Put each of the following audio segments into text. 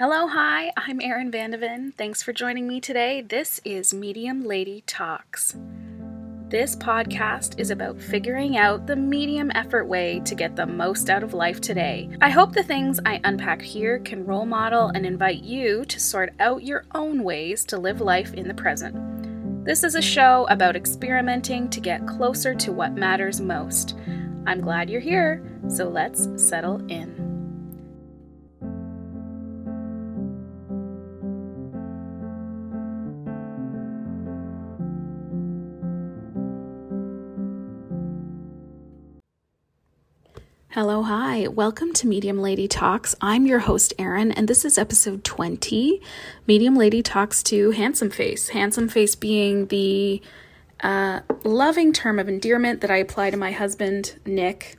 Hello, hi, I'm Erin Vandeven. Thanks for joining me today. This is Medium Lady Talks. This podcast is about figuring out the medium effort way to get the most out of life today. I hope the things I unpack here can role model and invite you to sort out your own ways to live life in the present. This is a show about experimenting to get closer to what matters most. I'm glad you're here, so let's settle in. Hello, hi. Welcome to Medium Lady Talks. I'm your host, Erin, and this is episode 20. Medium Lady Talks to Handsome Face. Handsome Face being the uh, loving term of endearment that I apply to my husband, Nick.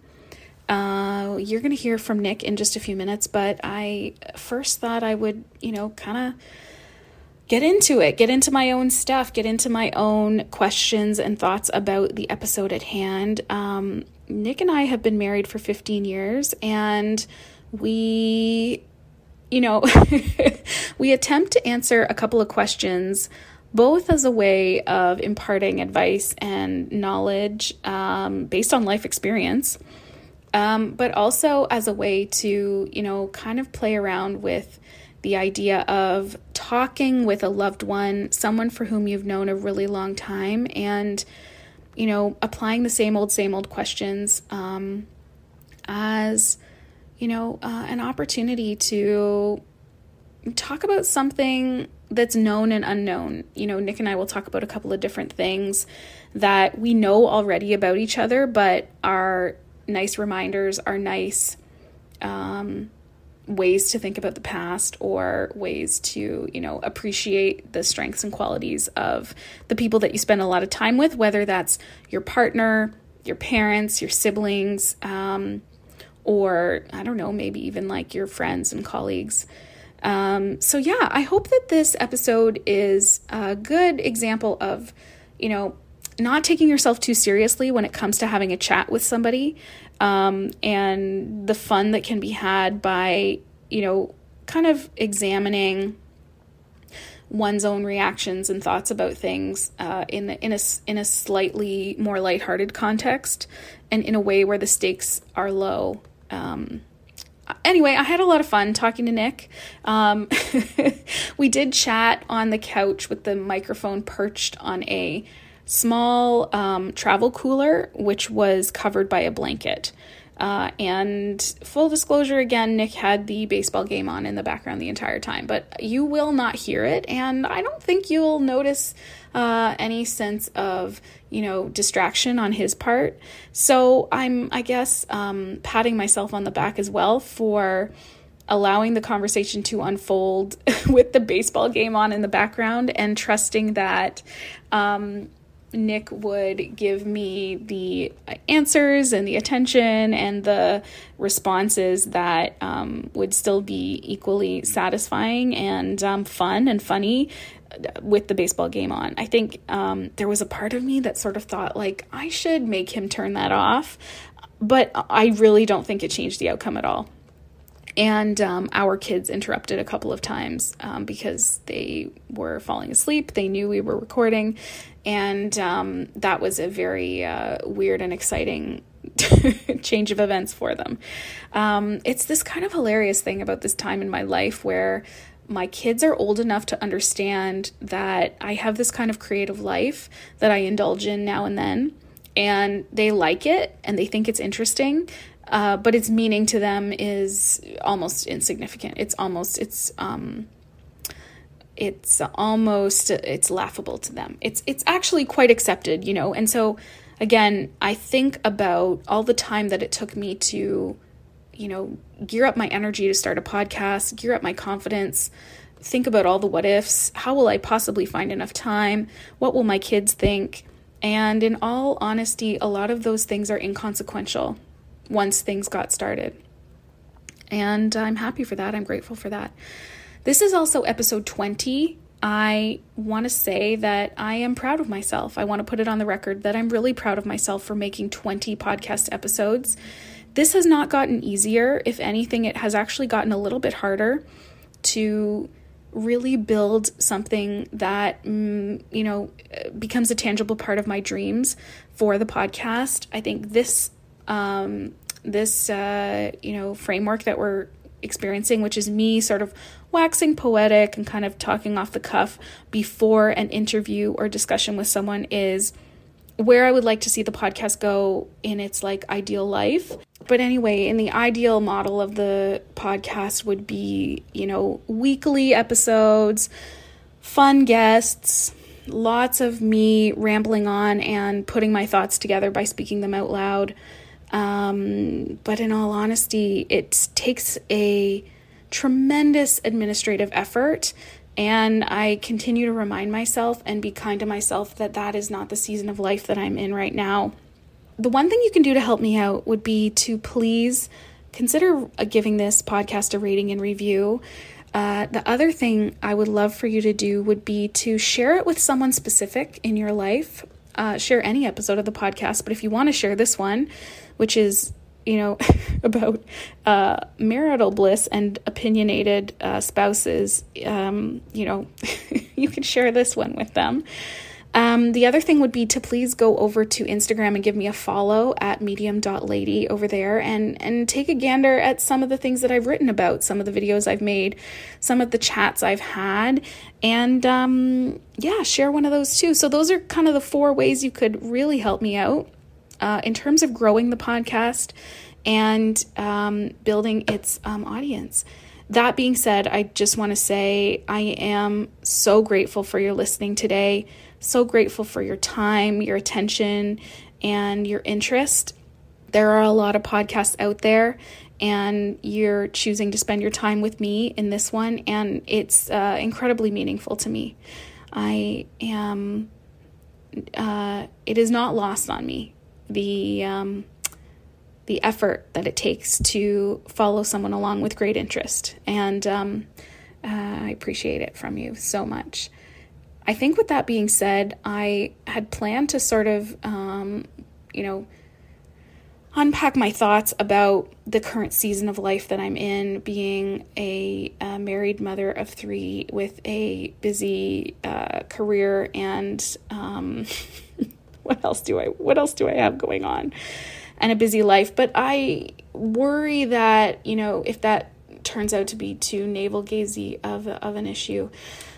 Uh, you're going to hear from Nick in just a few minutes, but I first thought I would, you know, kind of get into it, get into my own stuff, get into my own questions and thoughts about the episode at hand. Um, Nick and I have been married for 15 years and we, you know, we attempt to answer a couple of questions both as a way of imparting advice and knowledge um, based on life experience, um, but also as a way to, you know, kind of play around with the idea of talking with a loved one, someone for whom you've known a really long time, and you know, applying the same old, same old questions um, as, you know, uh, an opportunity to talk about something that's known and unknown. You know, Nick and I will talk about a couple of different things that we know already about each other, but are nice reminders, are nice um, ways to think about the past or ways to, you know, appreciate the strengths and qualities of the people that you spend a lot of time with, whether that's your partner, your parents, your siblings, um, or I don't know, maybe even like your friends and colleagues. Um, so, yeah, I hope that this episode is a good example of, you know, not taking yourself too seriously when it comes to having a chat with somebody um, and the fun that can be had by, you know, kind of examining one's own reactions and thoughts about things uh, in the, in a in a slightly more lighthearted context and in a way where the stakes are low. Um, anyway, I had a lot of fun talking to Nick. Um, we did chat on the couch with the microphone perched on a small um, travel cooler, which was covered by a blanket. Uh, and full disclosure again, Nick had the baseball game on in the background the entire time, but you will not hear it, and I don't think you'll notice uh, any sense of you know distraction on his part. So I'm, I guess, um, patting myself on the back as well for allowing the conversation to unfold with the baseball game on in the background and trusting that um, Nick would give me the answers and the attention and the responses that um, would still be equally satisfying and um, fun and funny with the baseball game on. I think um, there was a part of me that sort of thought, like, I should make him turn that off. But I really don't think it changed the outcome at all and um, our kids interrupted a couple of times um, because they were falling asleep. They knew we were recording, and um, that was a very uh, weird and exciting change of events for them. Um, it's this kind of hilarious thing about this time in my life where my kids are old enough to understand that I have this kind of creative life that I indulge in now and then. And they like it and they think it's interesting uh, but its meaning to them is almost insignificant. It's almost it's um, it's almost it's laughable to them. It's it's actually quite accepted, you know. And so again, I think about all the time that it took me to, you know, gear up my energy to start a podcast, gear up my confidence, think about all the what ifs. How will I possibly find enough time? What will my kids think? And in all honesty, a lot of those things are inconsequential once things got started. And I'm happy for that. I'm grateful for that. This is also episode 20. I want to say that I am proud of myself. I want to put it on the record that I'm really proud of myself for making 20 podcast episodes. This has not gotten easier. If anything, it has actually gotten a little bit harder. to really build something that mm, you know becomes a tangible part of my dreams for the podcast. I think this um, this uh, you know framework that we're experiencing, which is me sort of waxing poetic and kind of talking off the cuff before an interview or discussion with someone, is where I would like to see the podcast go in its like ideal life. But anyway, in the ideal model of the podcast would be, you know, weekly episodes, fun guests, lots of me rambling on and putting my thoughts together by speaking them out loud. Um, but in all honesty, it takes a tremendous administrative effort. And I continue to remind myself and be kind to myself that that is not the season of life that I'm in right now. The one thing you can do to help me out would be to please consider giving this podcast a rating and review. Uh, the other thing I would love for you to do would be to share it with someone specific in your life. Uh, share any episode of the podcast, but if you want to share this one, which is you know about uh, marital bliss and opinionated uh, spouses, um, you know, you can share this one with them. Um, the other thing would be to please go over to Instagram and give me a follow at medium.lady over there and, and take a gander at some of the things that I've written about, some of the videos I've made, some of the chats I've had, and um, yeah, share one of those too. So, those are kind of the four ways you could really help me out uh, in terms of growing the podcast and um, building its um, audience. That being said, I just want to say I am so grateful for your listening today. So grateful for your time, your attention, and your interest. There are a lot of podcasts out there, and you're choosing to spend your time with me in this one, and it's uh, incredibly meaningful to me. I am, uh, it is not lost on me the um, the effort that it takes to follow someone along with great interest, and um, uh, I appreciate it from you so much. I think with that being said, I had planned to sort of, um, you know, unpack my thoughts about the current season of life that I'm in, being a, a married mother of three with a busy uh, career and um, what else do I what else do I have going on? And a busy life, but I worry that, you know, if that turns out to be too navel gazy of of an issue.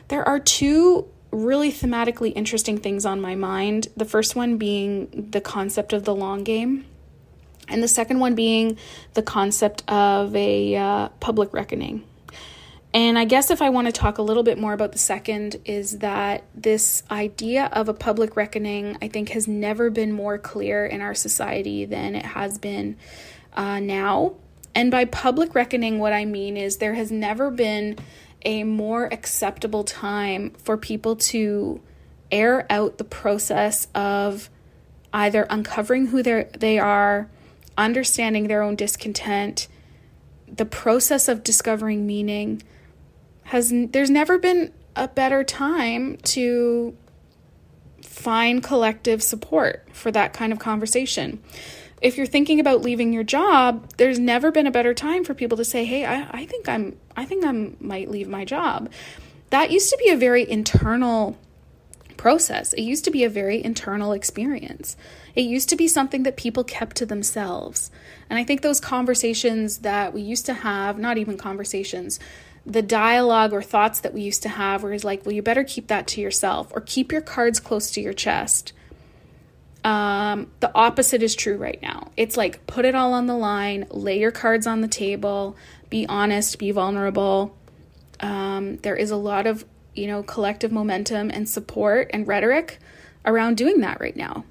There are two really thematically interesting things on my mind. The first one being the concept of the long game, and the second one being the concept of a uh, public reckoning. And I guess if I want to talk a little bit more about the second, is that this idea of a public reckoning, I think, has never been more clear in our society than it has been uh, now. And by public reckoning, what I mean is there has never been a more acceptable time for people to air out the process of either uncovering who they are, understanding their own discontent, the process of discovering meaning has there's never been a better time to find collective support for that kind of conversation. If you're thinking about leaving your job, there's never been a better time for people to say, "Hey, I, I think I'm I think I might leave my job." That used to be a very internal process. It used to be a very internal experience. It used to be something that people kept to themselves. And I think those conversations that we used to have, not even conversations, the dialogue or thoughts that we used to have where it's like, well, you better keep that to yourself or keep your cards close to your chest. Um, the opposite is true right now. It's like put it all on the line, lay your cards on the table, be honest, be vulnerable. Um, there is a lot of, you know, collective momentum and support and rhetoric around doing that right now.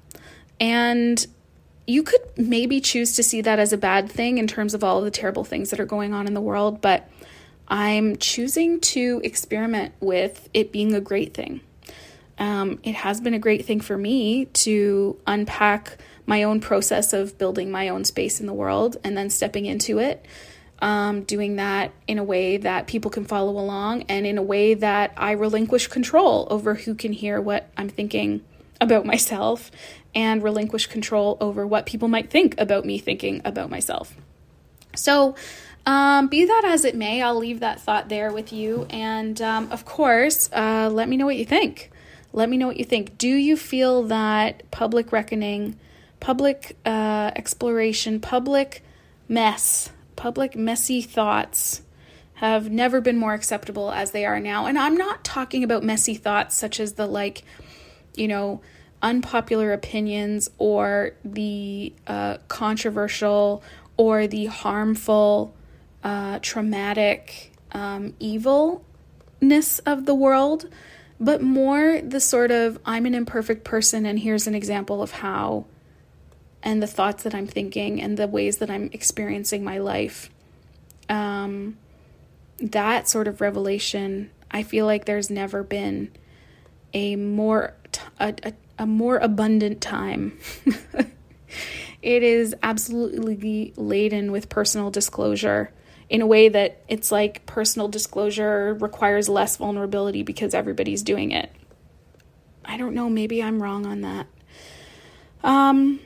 And you could maybe choose to see that as a bad thing in terms of all the terrible things that are going on in the world, but I'm choosing to experiment with it being a great thing. Um, it has been a great thing for me to unpack my own process of building my own space in the world and then stepping into it. Um, doing that in a way that people can follow along and in a way that I relinquish control over who can hear what I'm thinking about myself and relinquish control over what people might think about me thinking about myself. So, Um, be that as it may, I'll leave that thought there with you. And um, of course, uh, let me know what you think. Let me know what you think. Do you feel that public reckoning, public uh, exploration, public mess, public messy thoughts have never been more acceptable as they are now? And I'm not talking about messy thoughts such as the like, you know, unpopular opinions or the uh, controversial or the harmful, uh, traumatic um, evilness of the world, but more the sort of I'm an imperfect person and here's an example of how, and the thoughts that I'm thinking and the ways that I'm experiencing my life. Um, that sort of revelation, I feel like there's never been a more a, a, a more abundant time. it is absolutely laden with personal disclosure in a way that it's like personal disclosure requires less vulnerability because everybody's doing it. I don't know, maybe I'm wrong on that. Um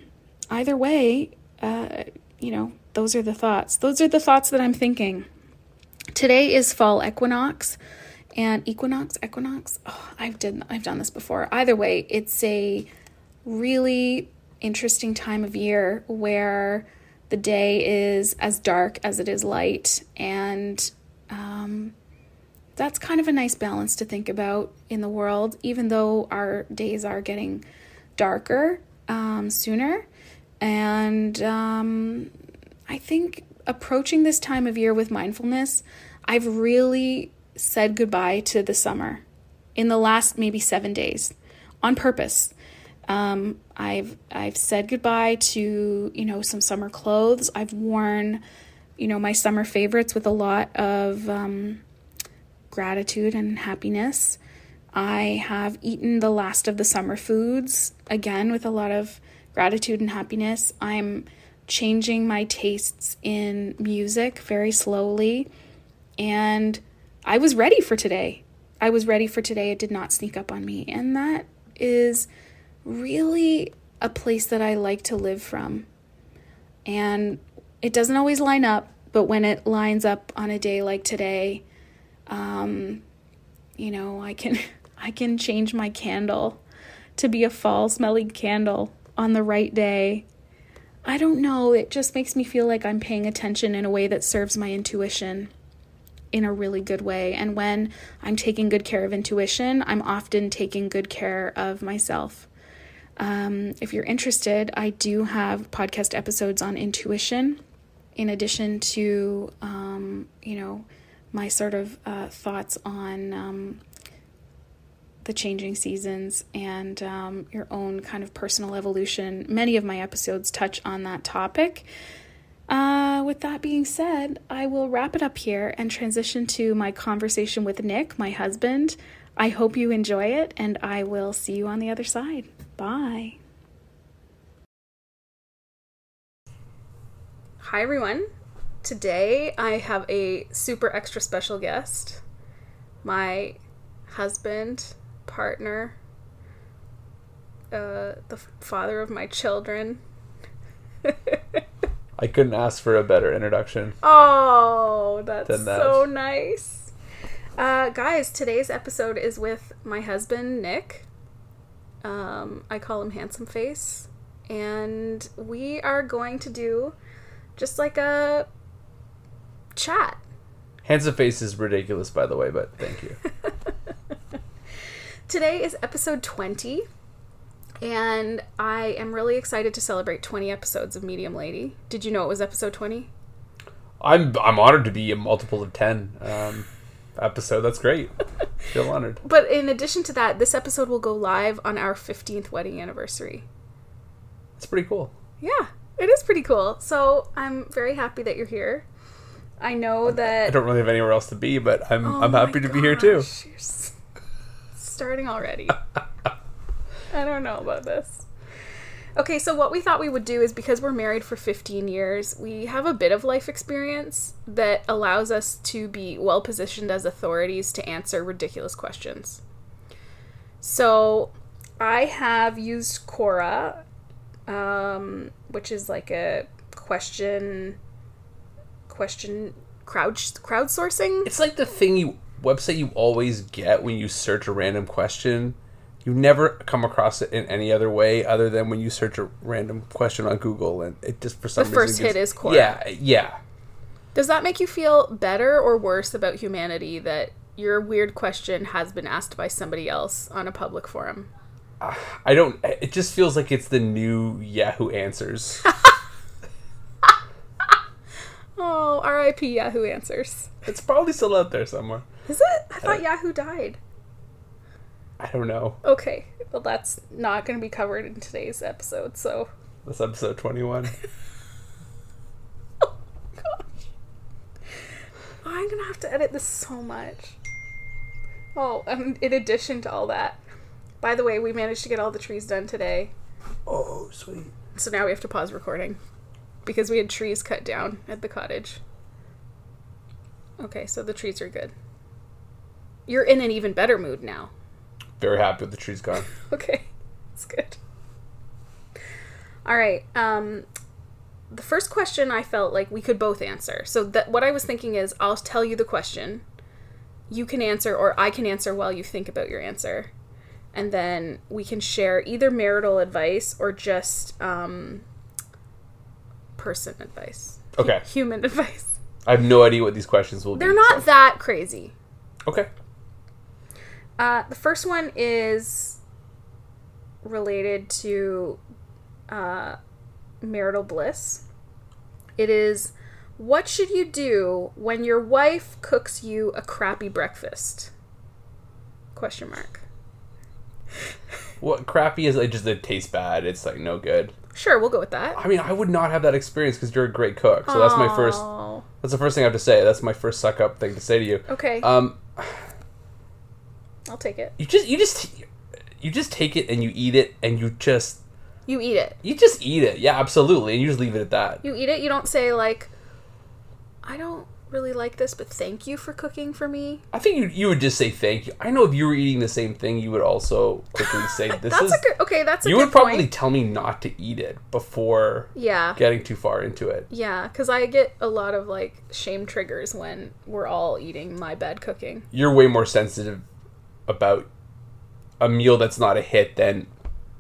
either way, uh you know, those are the thoughts. Those are the thoughts that I'm thinking. Today is fall equinox and equinox equinox oh, i've done i've done this before either way it's a really interesting time of year where the day is as dark as it is light and um, that's kind of a nice balance to think about in the world even though our days are getting darker um, sooner and um, i think approaching this time of year with mindfulness i've really said goodbye to the summer in the last maybe seven days on purpose. Um, I've I've said goodbye to you know some summer clothes. I've worn you know my summer favorites with a lot of um, gratitude and happiness. I have eaten the last of the summer foods again with a lot of gratitude and happiness. I'm changing my tastes in music very slowly and I was ready for today. I was ready for today. It did not sneak up on me. And that is really a place that I like to live from. And it doesn't always line up, but when it lines up on a day like today, um, you know, I can I can change my candle to be a fall smelling candle on the right day. I don't know, it just makes me feel like I'm paying attention in a way that serves my intuition in a really good way. And when I'm taking good care of intuition, I'm often taking good care of myself. Um, if you're interested, I do have podcast episodes on intuition, in addition to, um, you know, my sort of uh, thoughts on um, the changing seasons and um, your own kind of personal evolution. Many of my episodes touch on that topic. Uh, with that being said, I will wrap it up here and transition to my conversation with Nick, my husband. I hope you enjoy it, and I will see you on the other side. Bye. Hi, everyone. Today I have a super extra special guest my husband, partner, uh, the father of my children. I couldn't ask for a better introduction. Oh, that's that. so nice. Uh, guys, today's episode is with my husband, Nick. Um, I call him Handsome Face. And we are going to do just like a chat. Handsome Face is ridiculous, by the way, but thank you. Today is episode 20 and I am really excited to celebrate 20 episodes of Medium Lady. Did you know it was episode 20? I'm I'm honored to be a multiple of 10 um, episode. That's great. Feel honored. But in addition to that, this episode will go live on our 15th wedding anniversary. It's pretty cool. Yeah, it is pretty cool. So I'm very happy that you're here. I know that I don't really have anywhere else to be, but I'm oh I'm happy to gosh, be here too. starting already. I don't know about this. Okay, so what we thought we would do is because we're married for 15 years, we have a bit of life experience that allows us to be well positioned as authorities to answer ridiculous questions. So, I have used Quora, um, which is like a question question crowd crowdsourcing. It's like the thing you website you always get when you search a random question. You never come across it in any other way other than when you search a random question on Google, and it just for some The reason first gives- hit is Quora. Yeah, yeah. Does that make you feel better or worse about humanity that your weird question has been asked by somebody else on a public forum? I don't. It just feels like it's the new Yahoo Answers. Oh, RIP Yahoo Answers. it's probably still out there somewhere. Is it? I thought Yahoo died. I don't know. Okay, well, that's not going to be covered in today's episode, so. That's episode twenty-one. oh, gosh. I'm going to have to edit this so much. Oh, and in addition to all that, by the way, we managed to get all the trees done today, oh, sweet. so now we have to pause recording because we had trees cut down at the cottage. Okay, so the trees are good. You're in an even better mood now. Very happy with the trees gone. Okay, that's good. All right. Um, the first question I felt like we could both answer. So that what I was thinking is, I'll tell you the question. You can answer, or I can answer while you think about your answer, and then we can share either marital advice or just um, person advice, Okay. human advice. I have no idea what these questions will be. They're not that crazy. Okay. Uh, the first one is related to uh, marital bliss. It is what should you do when your wife cooks you a crappy breakfast? Question mark. What crappy is like just it tastes bad. It's like no good. Sure, we'll go with that. I mean, I would not have that experience because you're a great cook. So that's my first. That's the first thing I have to say. That's my first suck up thing to say to you. Okay, Um, I'll take it. you just you just you just take it and you eat it and you just You eat it. you just eat it. Yeah, absolutely, and you just leave it at that. You eat it. You don't say like, I don't really like this, but thank you for cooking for me. I think you you would just say thank you. I know if you were eating the same thing, you would also quickly say this that's is. a good. Okay, that's a you would probably point. tell me not to eat it before Yeah. getting too far into it. Yeah, because I get a lot of like shame triggers when we're all eating my bad cooking. You're way more sensitive about a meal that's not a hit than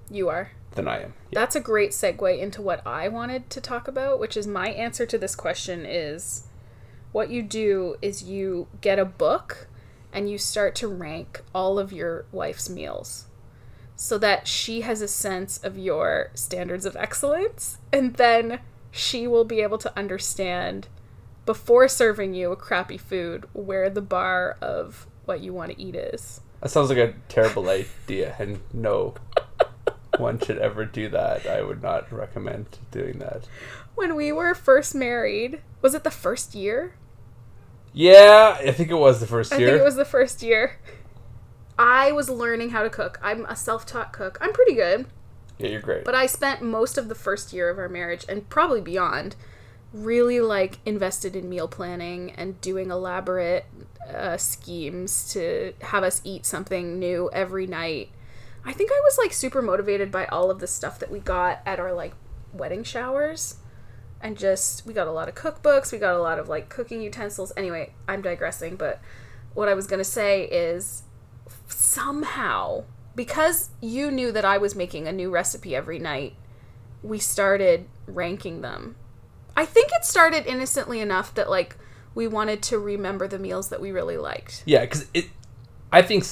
You are. than I am. Yeah. That's a great segue into what I wanted to talk about, which is my answer to this question is what you do is you get a book and you start to rank all of your wife's meals so that she has a sense of your standards of excellence and then she will be able to understand before serving you a crappy food where the bar of what you want to eat is. That sounds like a terrible idea, and no one should ever do that. I would not recommend doing that. When we were first married, was it the first year? Yeah, I think it was the first I year. I think it was the first year. I was learning how to cook. I'm a self-taught cook. I'm pretty good, yeah, you're great. but I spent most of the first year of our marriage and probably beyond really like invested in meal planning and doing elaborate uh, schemes to have us eat something new every night. I think I was like super motivated by all of the stuff that we got at our like wedding showers. And just, we got a lot of cookbooks, we got a lot of like cooking utensils. Anyway, I'm digressing, but what I was to say is somehow, because you knew that I was making a new recipe every night, we started ranking them. I think it started innocently enough that like we wanted to remember the meals that we really liked. yeah, because it. I think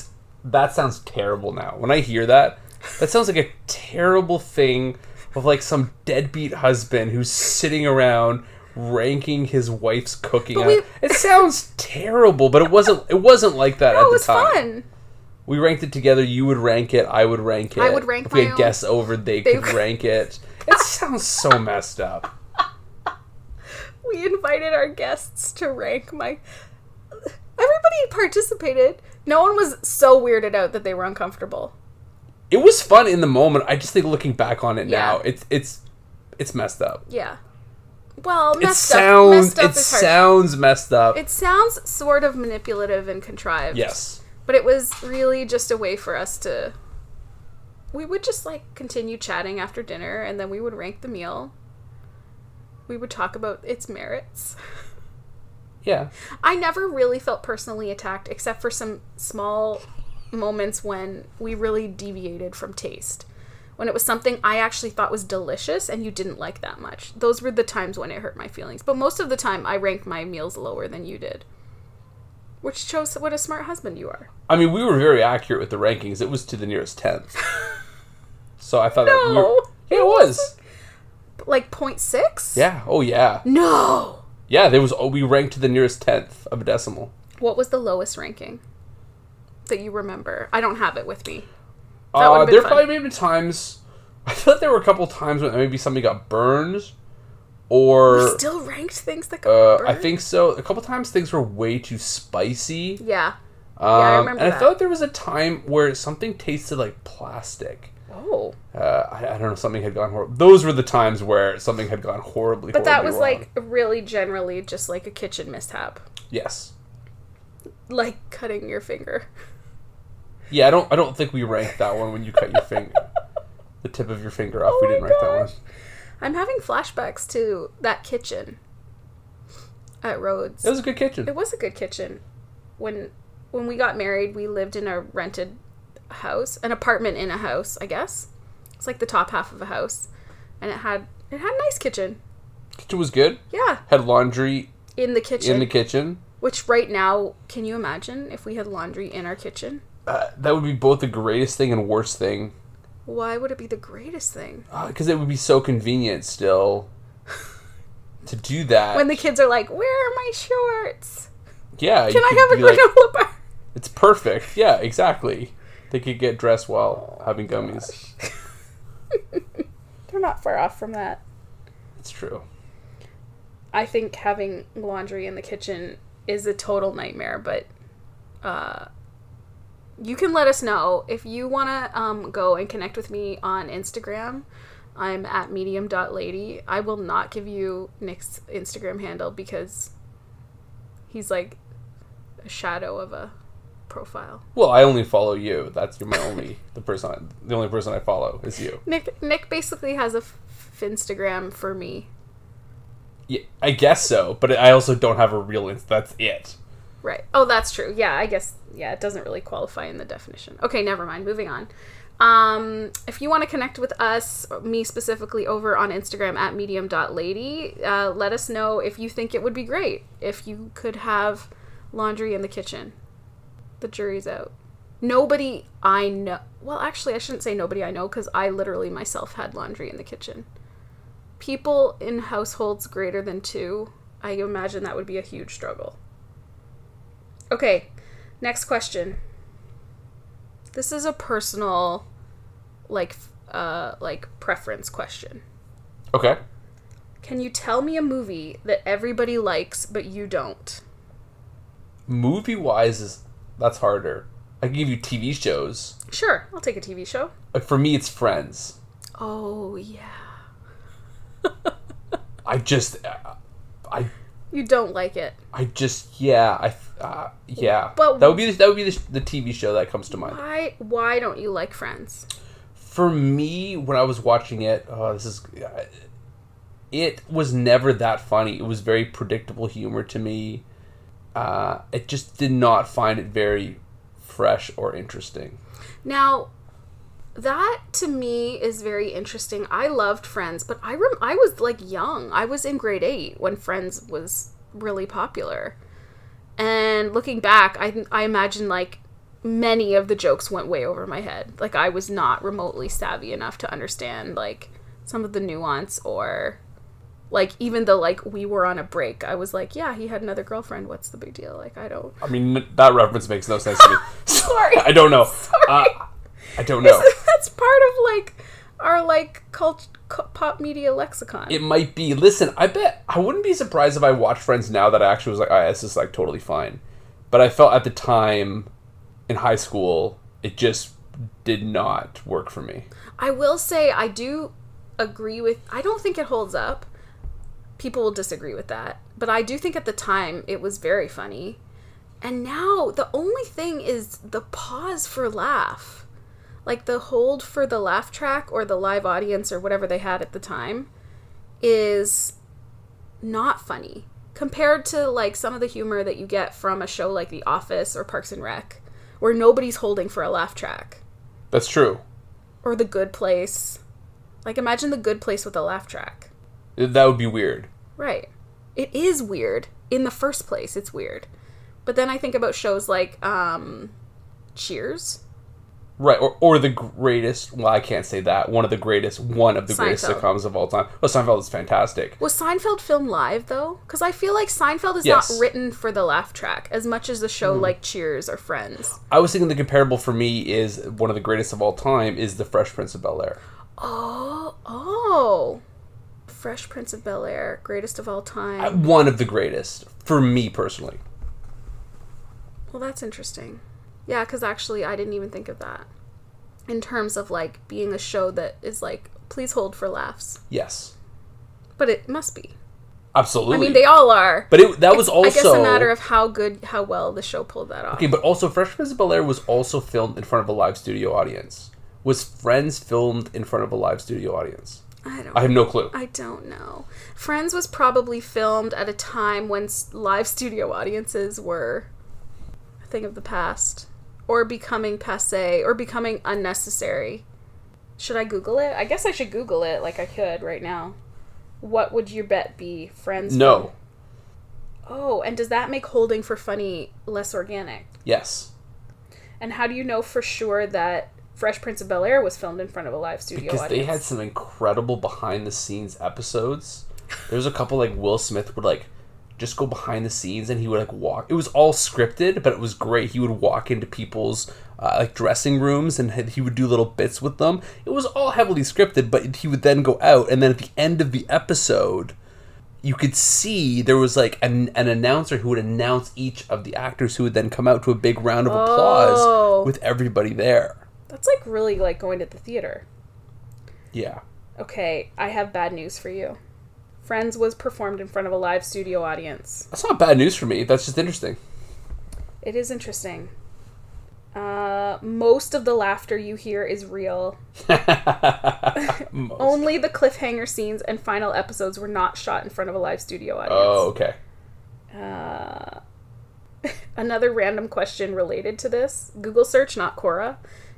that sounds terrible now. When I hear that, that sounds like a terrible thing of like some deadbeat husband who's sitting around ranking his wife's cooking. We- It sounds terrible, but it wasn't. It wasn't like that at Oh, it the was time. fun. We ranked it together. You would rank it. I would rank it. I would rank If we had guests over, they, They- could rank it. It sounds so messed up. We invited our guests to rank my. Everybody participated. No one was so weirded out that they were uncomfortable. It was fun in the moment. I just think looking back on it now, it's it's it's messed up. Yeah. Well, It messed up. sounds Messed up it sounds messed up. It sounds sort of manipulative and contrived. yes. But it was really just a way for us to. We would just like continue chatting after dinner and then we would rank the meal. We would talk about its merits. Yeah. I never really felt personally attacked except for some small moments when we really deviated from taste. When it was something I actually thought was delicious and you didn't like that much. Those were the times when it hurt my feelings. But most of the time, I ranked my meals lower than you did. Which shows what a smart husband you are. I mean, we were very accurate with the rankings. It was to the nearest tenth. So I thought that we were, No, yeah, it was. Like 0.6? Yeah. Oh yeah. No! Yeah. There was. Oh, we ranked to the nearest tenth of a decimal. What was the lowest ranking that you remember? I don't have it with me. That Uh, there fun. probably may have been times. I like there were a couple times when maybe something got burned, or Still ranked things that got uh, burned? I think so. A couple times things were way too spicy. Yeah. Um, I remember and I that. thought there was a time where something tasted like plastic. Oh. Uh, I, I don't know. Something had gone horrible. Those were the times where something had gone horribly. But that was wrong. like really generally just like a kitchen mishap. yes. Like cutting your finger. Yeah, I don't. I don't think we ranked that one when you cut your finger, the tip of your finger off. Oh we didn't rank that one. I'm having flashbacks to that kitchen at Rhodes. It was a good kitchen. It was a good kitchen. When when we got married, we lived in a rented house, an apartment in a house, I guess. It's like the top half of a house, and it had it had a nice kitchen. kitchen was good. Yeah, Had laundry in the kitchen. in the kitchen. which right now, can you imagine if we had laundry in our kitchen? Uh, that would be both the greatest thing and worst thing Why would it be the greatest thing? because it would be so convenient still to do that. When the kids are like, "Where are my shorts? yeah, Can I have a be like, bar?" It's perfect. Yeah, exactly. They could get dressed while having gummies. They're not far off from that. It's true. I think having laundry in the kitchen is a total nightmare, but uh, you can let us know if you want to um, go and connect with me on Instagram. I'm at medium.lady. I will not give you Nick's Instagram handle because he's like a shadow of a profile. Well, I only follow you. That's you're my only the person. I, the only person I follow is you. Nick Nick basically has a f- Instagram for me. Yeah, I guess so, but I also don't have a real. Inst- that's it. Right. Oh, that's true. Yeah, I guess yeah, it doesn't really qualify in the definition. Okay, never mind. Moving on. Um, if you want to connect with us, me specifically, over on Instagram at medium.lady, uh, let us know if you think it would be great if you could have laundry in the kitchen. The jury's out. Nobody I know. Well, actually, I shouldn't say nobody I know because I literally myself had laundry in the kitchen. People in households greater than two, I imagine that would be a huge struggle. Okay, next question. This is a personal, like, uh, like preference question. Okay. Can you tell me a movie that everybody likes but you don't? Movie wise, is that's harder. I can give you TV shows. Sure, I'll take a TV show. Like for me, it's Friends. Oh yeah. I just, uh, I, You don't like it. I just, yeah, I, uh, yeah. But- that would be the, that would be the, the TV show that comes to mind. Why? Why don't you like Friends? For me, when I was watching it, oh, this is, uh, it was never that funny. It was very predictable humor to me. Uh, it just did not find it very fresh or interesting. Now, that to me is very interesting. I loved Friends, but I rem- I was like young. I was in grade 8 when Friends was really popular. And looking back, I I imagine like many of the jokes went way over my head. Like I was not remotely savvy enough to understand like some of the nuance or like even though like we were on a break, I was like, yeah, he had another girlfriend. What's the big deal? Like I don't I mean, that reference makes no sense to me. Sorry. I don't know. Sorry. Uh, I don't know. That's part of like our like cult, pop media lexicon. It might be. Listen, I bet I wouldn't be surprised if I watched Friends now that I actually was like, "Oh, this is like totally fine." But I felt at the time in high school, it just did not work for me. I will say I do agree with. I don't think it holds up. People will disagree with that, but I do think at the time it was very funny. And now the only thing is the pause for laugh. Like the hold for the laugh track or the live audience or whatever they had at the time is not funny. compared to like some of the humor that you get from a show like The Office or Parks and Rec, where nobody's holding for a laugh track, That's true. or The Good Place. Like imagine The Good Place with a laugh track. That would be weird. Right. It is weird. In the first place, it's weird. But then I think about shows like um Cheers. Right, or, or the greatest. Well, I can't say that. One of the greatest, one of the greatest sitcoms of all time. Oh, Seinfeld is fantastic. Was Seinfeld filmed live though? Because I feel like Seinfeld is Yes. not written for the laugh track as much as a show like Cheers or Friends. I was thinking the comparable for me is one of the greatest of all time is the Fresh Prince of Bel Air. Oh, oh. Fresh Prince of Bel Air, greatest of all time. Uh, one of the greatest for me personally. Well, that's interesting. Yeah, because actually, I didn't even think of that. In terms of like being a show that is like, please hold for laughs. Yes, But it must be. absolutely. I mean, they all are. but it, that was also I guess a matter of how good, how well the show pulled that off. okay. But also, Fresh Prince of Bel Air was also filmed in front of a live studio audience. Was Friends filmed in front of a live studio audience? I don't. I have no clue. I don't know. Friends was probably filmed at a time when live studio audiences were a thing of the past, or becoming passe, or becoming unnecessary. Should I Google it? I guess I should Google it, like I could right now. What would your bet be? Friends? No. Oh, and does that make holding for funny less organic? Yes. And how do you know for sure that Fresh Prince of Bel Air was filmed in front of a live studio because audience? they had some incredible behind the scenes episodes. There was a couple like Will Smith would like just go behind the scenes and he would like walk. It was all scripted, but it was great. He would walk into people's uh, like dressing rooms and he would do little bits with them. It was all heavily scripted, but he would then go out and then at the end of the episode. You could see there was like an, an announcer who would announce each of the actors who would then come out to a big round of applause Oh. with everybody there. That's like really like going to the theater. Yeah. Okay, I have bad news for you. Friends was performed in front of a live studio audience. That's not bad news for me. That's just interesting. It is interesting. Uh, most of the laughter you hear is real. Only the cliffhanger scenes and final episodes were not shot in front of a live studio audience. Oh, okay. Uh, another random question related to this Google search, not Quora,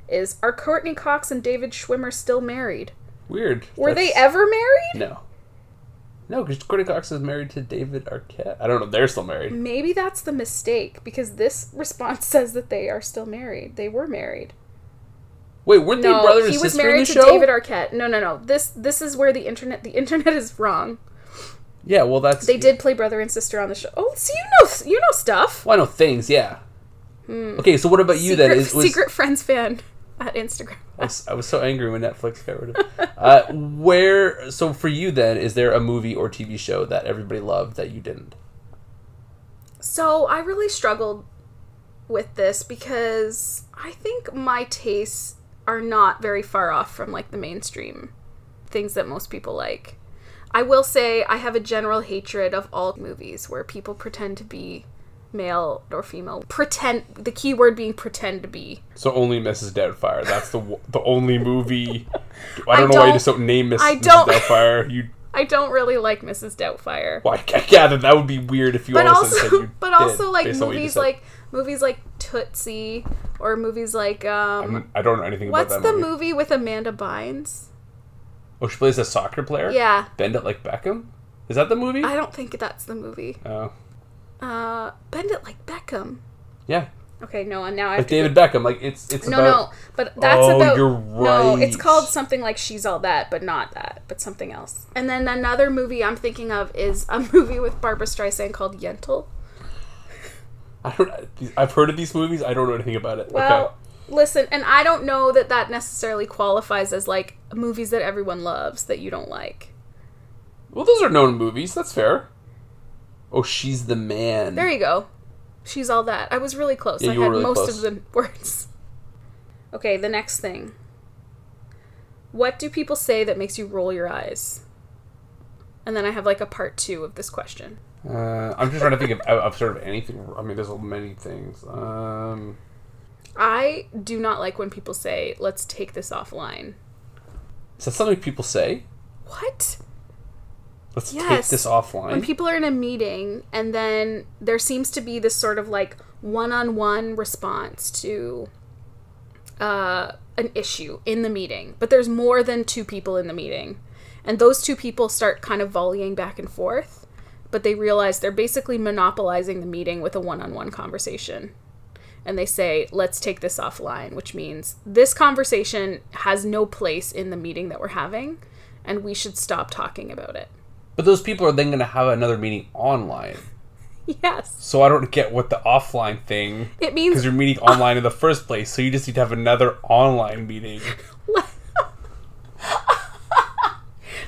is Are Courteney Cox and David Schwimmer still married? Weird. Were they ever married? No. No, because Courteney Cox is married to David Arquette. I don't know. They're still married. Maybe that's the mistake because this response says that they are still married. They were married. Wait, weren't they brother and sister? he was married to show? David Arquette. No, no, no. This this is where the internet the internet is wrong. yeah, well, that's. They did play brother and sister on the show. Oh, so you know you know stuff. Well, I know things, yeah. Okay, so what about you Hmm. secret, then? Is, was, secret friends fan at Instagram. I, was, I was so angry when Netflix got rid of it. uh, where, so for you then, is there a movie or TV show that everybody loved that you didn't? So I really struggled with this because I think my tastes are not very far off from like the mainstream things that most people like. I will say I have a general hatred of all movies where people pretend to be male or female. Pretend the key word being pretend to be. So only Mrs. Doubtfire. That's the the only movie. I I don't know why you don't- just don't name Miss, I Mrs. don't- Doubtfire. You, I don't really like Mrs. Doubtfire. well, I gather that would be weird if you but all of a sudden said also you but did, also like based on what you just movies like movies like Tootsie or movies like um I'm- I don't know anything what's about that the movie. movie with Amanda Bynes? Oh, she plays a soccer player. Yeah. Bend it like Beckham. Is that the movie? I don't think that's the movie. Oh, Uh, Bend It Like Beckham. yeah, Okay, no, and now I have like David Beckham. Like it's it's No, about. no, but that's Oh, about. you're right. No, it's called something like She's All That, but not that, but something else. And then another movie I'm thinking of is a movie with Barbra Streisand called Yentl. I don't. I've heard of these movies. I don't know anything about it. Well, okay. listen, and I don't know that that necessarily qualifies as like movies that everyone loves that you don't like. Well, those are known movies. That's fair. Oh, she's the man. There you go. She's all that. I was really close. Yeah, I had really most close. of the words. Okay, the next thing. What do people say that makes you roll your eyes? And then I have like a part two of this question. Uh, I'm just trying to think of, of sort of anything. I mean, there's many things. Um, I do not like when people say, let's take this offline. is that something people say? What? Let's take this offline. when people are in a meeting and then there seems to be this sort of like one-on-one response to uh, an issue in the meeting but there's more than two people in the meeting. And those two people start kind of volleying back and forth but they realize they're basically monopolizing the meeting with a one-on-one conversation. And they say let's take this offline which means this conversation has no place in the meeting that we're having and we should stop talking about it but those people are then going to have another meeting online. yes So I don't get what the offline thing. It means Because you're meeting online in the first place, so you just need to have another online meeting.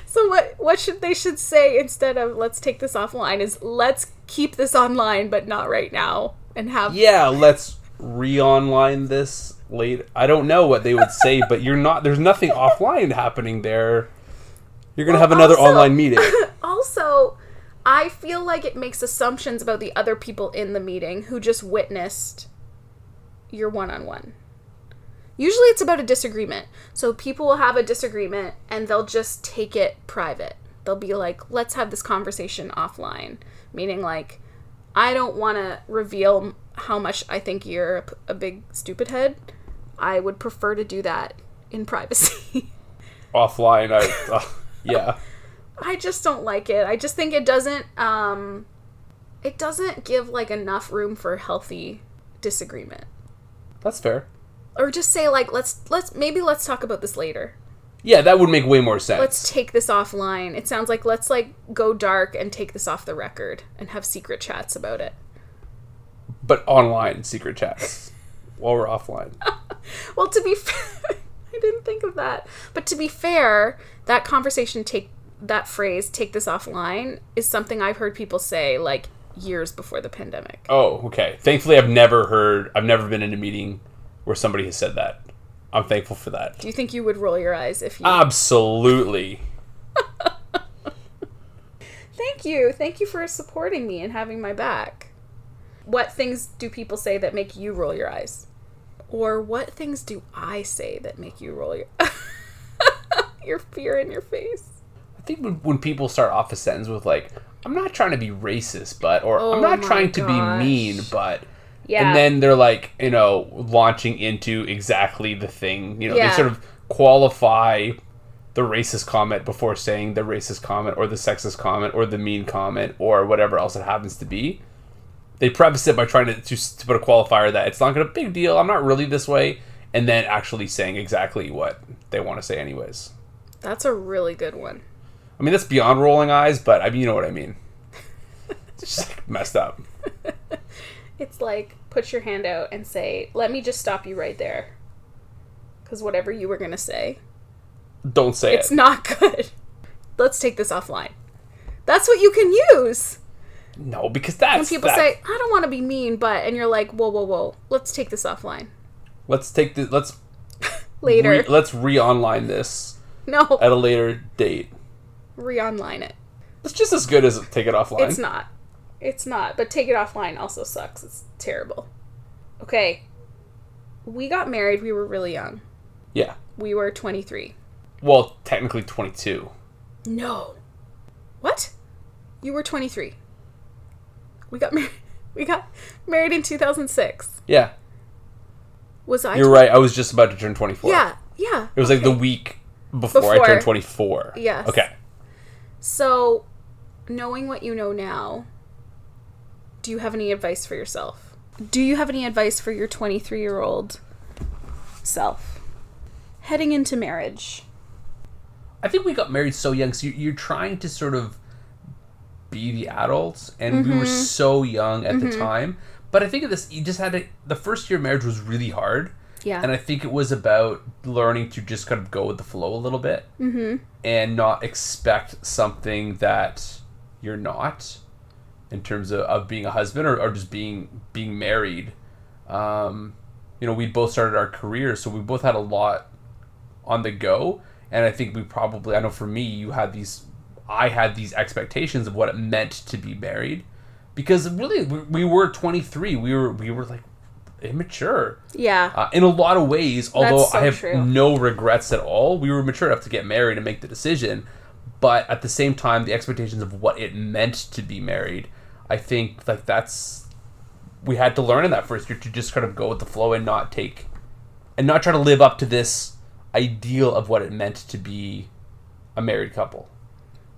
so what what should they should say instead of let's take this offline is let's keep this online but not right now and have Yeah, let's re-online this later. I don't know what they would say, but you're not. There's nothing offline happening there. You're gonna have another also- online meeting. also I feel like it makes assumptions about the other people in the meeting who just witnessed your one-on-one. Usually it's about a disagreement. So people will have a disagreement and they'll just take it private. They'll be like, "Let's have this conversation offline." Meaning like I don't want to reveal how much I think you're a big stupid head. I would prefer to do that in privacy. offline, I. Uh, Yeah. I just don't like it. I just think it doesn't um it doesn't give like enough room for healthy disagreement. That's fair. Or just say like let's let's maybe let's talk about this later. Yeah, that would make way more sense. Let's take this offline. It sounds like let's like go dark and take this off the record and have secret chats about it. but online secret chats while we're offline. Well, to be fair, I didn't think of that. But to be fair, that conversation take that phrase take this offline is something I've heard people say like years before the pandemic. Oh, okay. Thankfully, I've never heard. I've never been in a meeting where somebody has said that. I'm thankful for that. Do you think you would roll your eyes if you Absolutely. Thank you. Thank you for supporting me and having my back. What things do people say that make you roll your eyes? Or what things do I say that make you roll your your fear in your face? I think when, when people start off a sentence with like, "I'm not trying to be racist," but or Oh "I'm not oh my trying to be mean," but Yeah. and then they're like, you know, launching into exactly the thing. You know, Yeah. they sort of qualify the racist comment before saying the racist comment or the sexist comment or the mean comment or whatever else it happens to be. They preface it by trying to, to, to put a qualifier that it's not going to big deal. I'm not really this way, and then actually saying exactly what they want to say anyways. That's a really good one. I mean, that's beyond rolling eyes, but I mean, you know what I mean. It's just like, messed up. It's like put your hand out and say, "Let me just stop you right there." Cuz whatever you were going to say, Don't say it's it. It's not good. Let's take this offline. That's what you can use. No, because that's When people that- say, "I don't want to be mean," but and you're like, "Whoa, whoa, whoa. Let's take this offline." Let's take the let's Later. re, let's re-online this no. at a later date. re-online it. It's just as good as take it offline. It's not. It's not. But take it offline also sucks. It's terrible. Okay. We got married. We were really young. Yeah. We were 23. Well, technically 22. No. What? You were 23. We got married. We got married in 2006. Yeah. Was I? You're right. I was just about to turn 24. Yeah. Yeah. It was like the week before, I Before. turned 24. Yes. Okay. So, knowing what you know now, do you have any advice for yourself? Do you have any advice for your 23 year old self? Heading into marriage. I think we got married so young. So you- you're trying to sort of be the adults, and we were Mm-hmm. so young at the time. But I think of this, you just had to. The first year of marriage was really hard. Yeah. And I think it was about learning to just kind of go with the flow a little bit mm-hmm. and not expect something that you're not in terms of, of being a husband or, or just being being married. Um, you know, we both started our careers, so we both had a lot on the go. And I think we probably, I know for me, you had these, I had these expectations of what it meant to be married, because really we, we were 23. We were we were like immature Yeah. uh, in a lot of ways. Although so I have true. no regrets at all, we were mature enough to get married and make the decision. but at the same time, the expectations of what it meant to be married, I think like that's we had to learn in that first year to just kind of go with the flow and not take and not try to live up to this ideal of what it meant to be a married couple.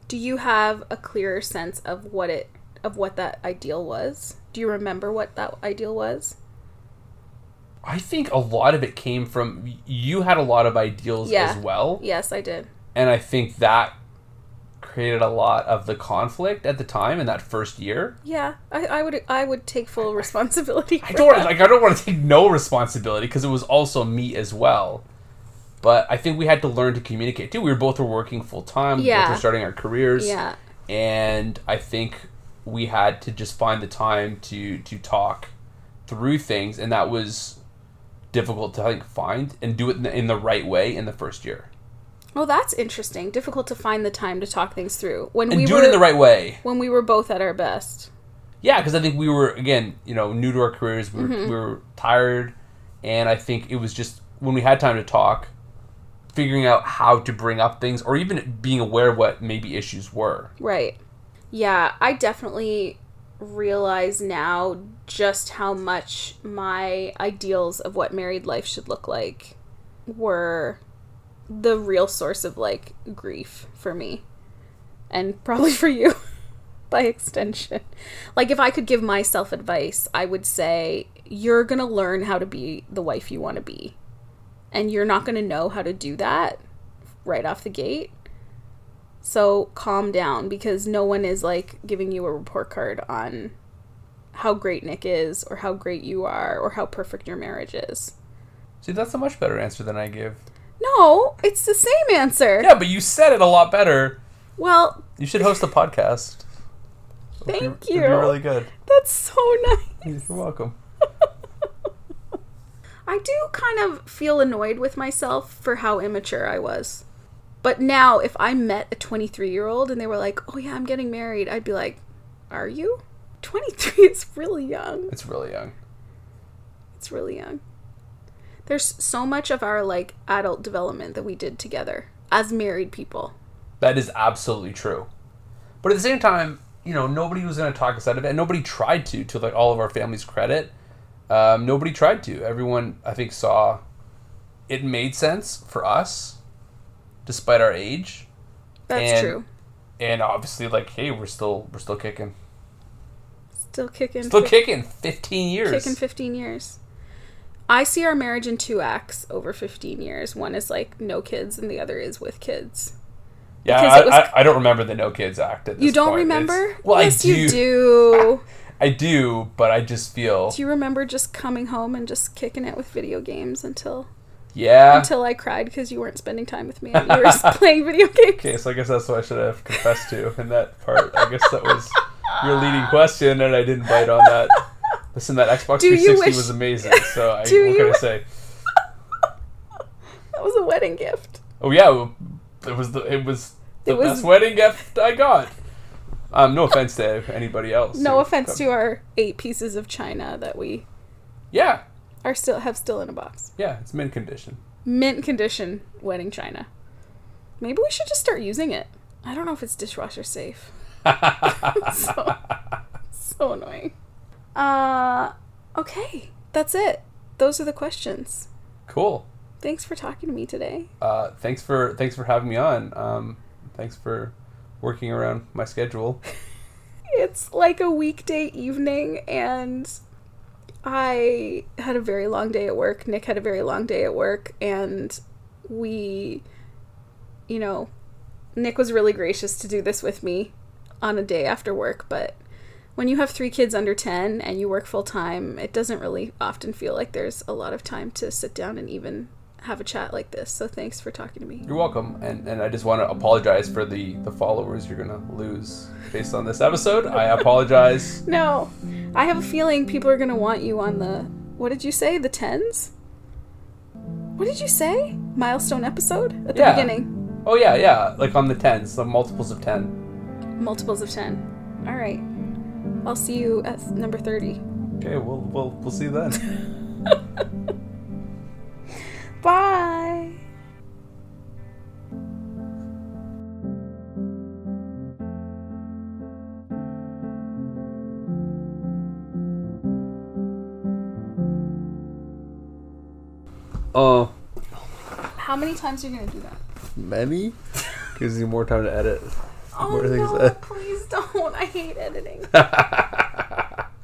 Do you have a clearer sense of what it of what that ideal was? Do you remember what that ideal was? I think a lot of it came from you had a lot of ideals Yeah. as well. Yes, I did. And I think that created a lot of the conflict at the time in that first year. Yeah, I, I would I would take full responsibility. I for don't that. like I don't want to take no responsibility because it was also me as well. But I think we had to learn to communicate too. We were both were working full time. We Yeah. both were starting our careers. Yeah. And I think we had to just find the time to to talk through things, and that was difficult to think find and do it in the, in the right way in the first year. Well, that's interesting. Difficult to find the time to talk things through when And we do were it in the right way. when we were both at our best. Yeah, because I think we were again, you know, new to our careers. We were, Mm-hmm. we were tired, and I think it was just when we had time to talk, figuring out how to bring up things, or even being aware of what maybe issues were. Right. Yeah, I definitely realize now just how much my ideals of what married life should look like were the real source of like grief for me and probably for you by extension. Like if I could give myself advice, I would say you're going to learn how to be the wife you want to be. And you're not going to know how to do that right off the gate. So calm down because no one is like giving you a report card on how great Nick is or how great you are or how perfect your marriage is. See, that's a much better answer than I give. No, it's the same answer. Yeah, but you said it a lot better. Well, You should host a podcast. Thank It'd be- you. Be really good. that's so nice. You're welcome. I do kind of feel annoyed with myself for how immature I was. But now, if I met a 23 year old and they were like, oh yeah, I'm getting married, I'd be like, are you? 23 is really young. It's really young. It's really young. There's so much of our like adult development that we did together as married people. That is absolutely true. But at the same time, you know, nobody was going to talk us out of it, and nobody tried to. To like all of our family's credit, um, nobody tried to. Everyone, I think, saw it made sense for us, despite our age, That's And- true. and obviously, like, hey, we're still we're still kicking, Still kicking. still kicking. Fifteen years. Kicking 15 years. I see our marriage in two acts over 15 years. One is like no kids, and the other is with kids. yeah, I, was- I, I don't remember the No Kids Act. At this You don't point. remember? It's- well, yes, I do. you do. I do, but I just feel Do you remember just coming home and just kicking it with video games until yeah. until I cried because you weren't spending time with me and you were just playing video games? Okay, so I guess that's what I should have confessed to in that part. I guess that was your leading question, and I didn't bite on that. Listen, that Xbox Do 360 wish- was amazing. So I, what can I say? That was a wedding gift. Oh yeah, it was the it was the It was- best wedding gift I got. Um, no offense to anybody else. No offense to our eight pieces of china that we Yeah, are still have still in a box. yeah, it's mint condition. Mint condition wedding china. Maybe we should just start using it. I don't know if it's dishwasher safe. so, so annoying. Uh, okay, that's it. Those are the questions. Cool. Thanks for talking to me today. Uh, thanks for thanks for having me on. Um, thanks for working around my schedule. It's like a weekday evening, and I had a very long day at work. Nick had a very long day at work, and we, you know, Nick was really gracious to do this with me on a day after work, but when you have three kids under 10 and you work full time, it doesn't really often feel like there's a lot of time to sit down and even have a chat like this. So thanks for talking to me. You're welcome, and and I just want to apologize for the the followers you're gonna lose based on this episode. I apologize. No, I have a feeling people are gonna want you on the. What did you say? The tens? What did you say? Milestone episode at the Yeah. beginning. Oh yeah, yeah, like on the tens, the multiples of ten. Multiples of ten. All right. I'll see you at number thirty. Okay, we'll we'll we'll see you then. Bye. Oh. Uh, How many times are you gonna do that? Many? Gives you more time to edit. Oh no! Please don't. I hate editing.